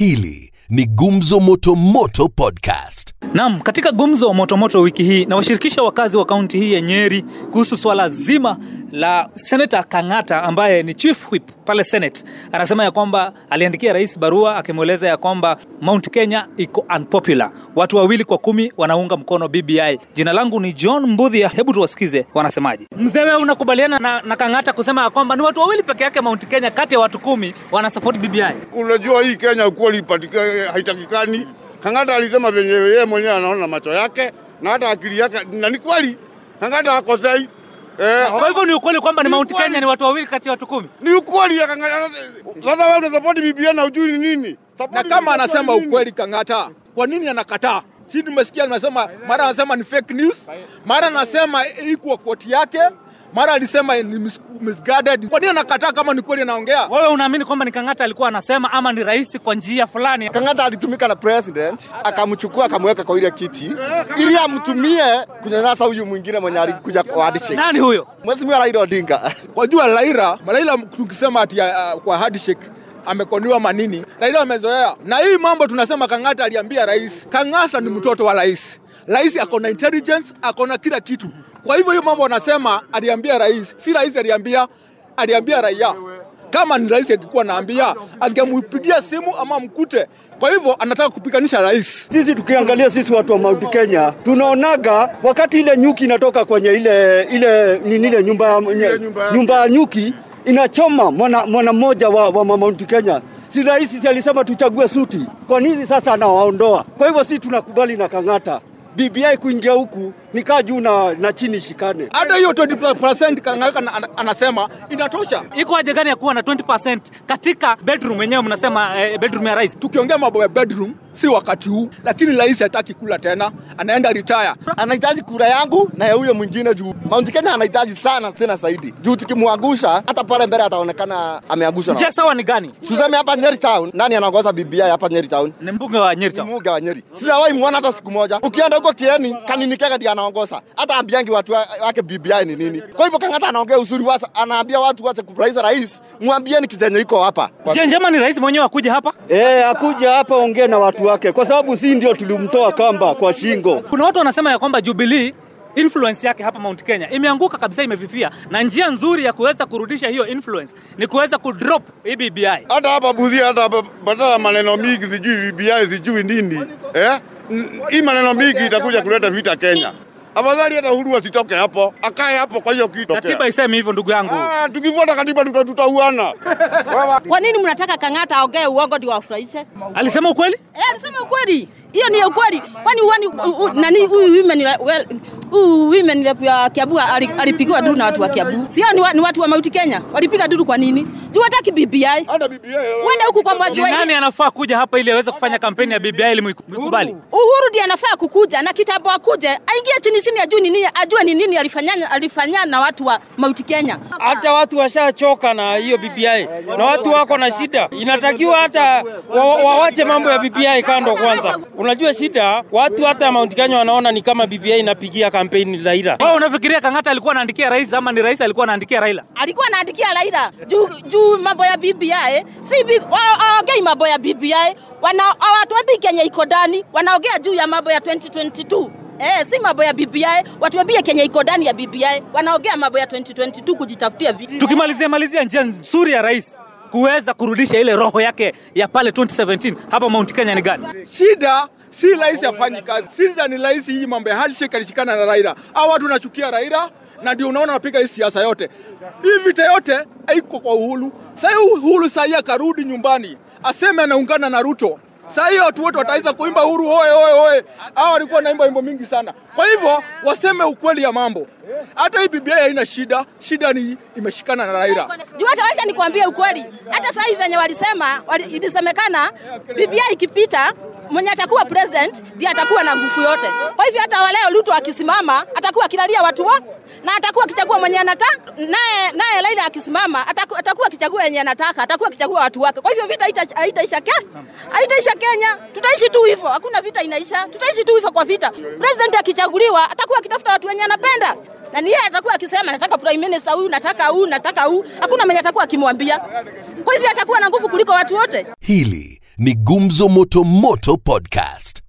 Hili ni Gumzo Moto Moto Podcast. Naam, katika gumzo wa motomoto wiki hii na washirikisha wakazi wa kaunti hii ya Nyeri kuhusu swala zima la Senator Kang'ata ambaye ni chief whip pale Senate. Anasema ya kwamba aliandikia rais barua akimweleza ya kwamba Mount Kenya iko unpopular. Watu wawili kwa kumi wanaunga mkono BBI. Jina langu ni John Mbudhia, hebu tuwasikize wanasemaje. Mzee, unakubaliana na, na Kang'ata kusema ya kwamba ni watu wawili peke yake Mount Kenya kati ya watu kumi wanasupport BBI? Unajua hii Kenya ukweli haitakikani. Kang'ata alisema venye yeye mwenyewe anaona macho yake na hata akili yake, na ni kweli Kang'ata akosei. Eh, Kwa hivyo ni ukweli kwamba ni Mount. Kenya ni watu wawili kati ya watu kumi? ni ukweli ya Kang'ata. Sasa wewe unasupport BBI na ujui ni nini? Support na kama anasema ukweli Kang'ata, kwa nini anakataa? Si tumesikia anasema, mara anasema ni fake news, mara anasema iko koti yake, mara alisema ni mis- misguided. Kwa nini anakataa kama ni kweli anaongea? Wewe unaamini kwamba ni Kang'ata alikuwa anasema ama ni rais kwa njia fulani? Kang'ata alitumika na president akamchukua akamweka kwa ile kiti ili amtumie kunyanyasa huyu mwingine mwenye alikuja kwa handshake. Nani huyo? Mheshimiwa Raila Odinga. Kwa jua Raila, Raila tukisema ati uh, kwa handshake amekoniwa manini, Raila amezoea na hii mambo. Tunasema Kang'ata aliambia rais, Kang'ata ni mtoto wa rais. Rais ako na intelligence, ako na kila kitu. Kwa hivyo hiyo mambo anasema aliambia rais, si rais aliambia, aliambia raia. Kama ni rais akikuwa naambia, angempigia simu ama mkute. Kwa hivyo anataka kupiganisha rais. Sisi tukiangalia sisi watu wa Mount Kenya tunaonaga wakati ile nyuki inatoka kwenye ile ile nini ile nyumba nye- nyumba nyumba ya nyuki inachoma mwana mwana mmoja wa, wa Mount Kenya. Si rais si alisema tuchague suti, kwa nini sasa anawaondoa? Kwa hivyo si tunakubali na Kang'ata, BBI kuingia huku ni kaa juu na, na chini ishikane. Hata hiyo 20% Kang'ata ana- ana- anasema inatosha. Iko haja gani ya kuwa na 20% katika bedroom yenyewe mnasema eh, bedroom ya rais? Tukiongea mambo ya bedroom, si wakati huu, lakini rais hataki kula tena, anaenda retire. Anahitaji kura yangu na ya huyo mwingine juu Mount Kenya anahitaji sana tena zaidi. Juu tukimwangusha hata pale mbele ataonekana ameangusha. Njia sawa ni gani? Tuseme hapa Nyeri Town, nani anaongoza BBI hapa Nyeri Town? Ni mbunge wa Nyeri Town. mbunge wa Nyeri. Sijawahi muona hata siku moja. Ukienda huko Kieni, Kanini Kega ndiye anaongoza. Hata ambiangi watu wake BBI ni nini. Kwa hivyo Kang'ata anaongea uzuri wasa, anaambia watu wache kufurahisha rais, mwambieni kijenye iko hapa. Njia njema ni rais mwenyewe akuje hapa. Eh, akuje hapa ongee na watu wake, kwa sababu si ndio tulimtoa kamba kwa shingo. Kuna watu wanasema ya kwamba Jubilee influence yake hapa Mount Kenya imeanguka kabisa, imefifia, na njia nzuri ya kuweza kurudisha hiyo influence ni kuweza kudrop hii BBI. hata hapa Busia, hata badala maneno mingi sijui BBI sijui nini eh? Hii maneno mingi itakuja kuleta vita Kenya. Afadhali hata Uhuru asitoke hapo, akae hapo kwa hiyo kitu. Katiba isemi hivyo, ndugu yangu. Ah, tukifuata katiba tutauana. Kwa nini mnataka Kang'ata aongee uongo ndio wafurahishe? Alisema ukweli? Eh, alisema ukweli. Hiyo ni ukweli. Kwani uani u- u- nani huyu women well huyu women rep ya Kiambu alipigiwa duru na watu wa Kiambu. Si hao ni, wa, ni watu wa Mauti Kenya. Walipiga duru kwa nini? Juu hataki BBI. Hata BBI. Wende huku kwa Mwangi nani anafaa kuja hapa ili aweze kufanya kampeni ya BBI ili mkubali? Uhuru ndiye anafaa kukuja na kitambo akuje aingie chini chini ajue ni nini ajue ni nini alifanya alifanya na watu wa Mauti Kenya. hata watu washachoka na hiyo BBI na watu wako na shida. Inatakiwa hata wawache mambo ya BBI kando kwanza. Unajua shida, watu hata Mount Kenya wanaona ni kama BBI inapigia kampeni Raila. Wewe unafikiria Kang'ata alikuwa anaandikia rais ama ni rais alikuwa anaandikia Raila? alikuwa anaandikia Raila juu juu mambo ya BBI si bi- waongei mambo ya BBI, wana hawatuambii Kenya iko ndani, wanaongea juu ya mambo ya 2022 Eh, si mambo ya BBI, watuambie Kenya iko ndani ya BBI, wanaongea mambo ya 2022 kujitafutia vitu. Tukimalizia malizia njia nzuri ya rais kuweza kurudisha ile roho yake ya pale 2017 hapa Mount Kenya ni gani? Shida si rais afanyi kazi, shida ni rais hii mambo ya handshake alishikana na Raila. au watu wanachukia Raila na ndio unaona wanapiga hii siasa yote. Hii vita yote haiko kwa Uhuru. Sasa Uhuru sasa akarudi nyumbani aseme anaungana na Ruto. Sasa hiyo watu wote wataweza kuimba huru hoye hoye hoye. Hao walikuwa naimba wimbo mingi sana. Kwa hivyo waseme ukweli ya mambo. Hata hii BBI haina shida, shida ni imeshikana na Raila. Juu hata wacha nikwambie ukweli, hata sasa hivi venye walisema wali, ilisemekana BBI ikipita mwenye atakuwa president ndiye atakuwa na nguvu yote. Kwa hivyo hata waleo Ruto akisimama atakuwa akilalia watu wa na atakuwa akichagua mwenye anataka, naye naye Raila akisimama ataku, atakuwa akichagua yenye anataka, atakuwa akichagua watu wake. Kwa hivyo vita haitaisha ke haitaisha Kenya, tutaishi tu hivyo, hakuna vita inaisha, tutaishi tu hivyo kwa vita. President akichaguliwa atakuwa akitafuta watu wenye anapenda na ni yeye atakuwa akisema nataka prime minister huyu, nataka huyu, nataka huyu. Hakuna mwenye atakuwa akimwambia. Kwa hivyo atakuwa na nguvu kuliko watu wote. Hili ni Gumzo Moto Moto Podcast.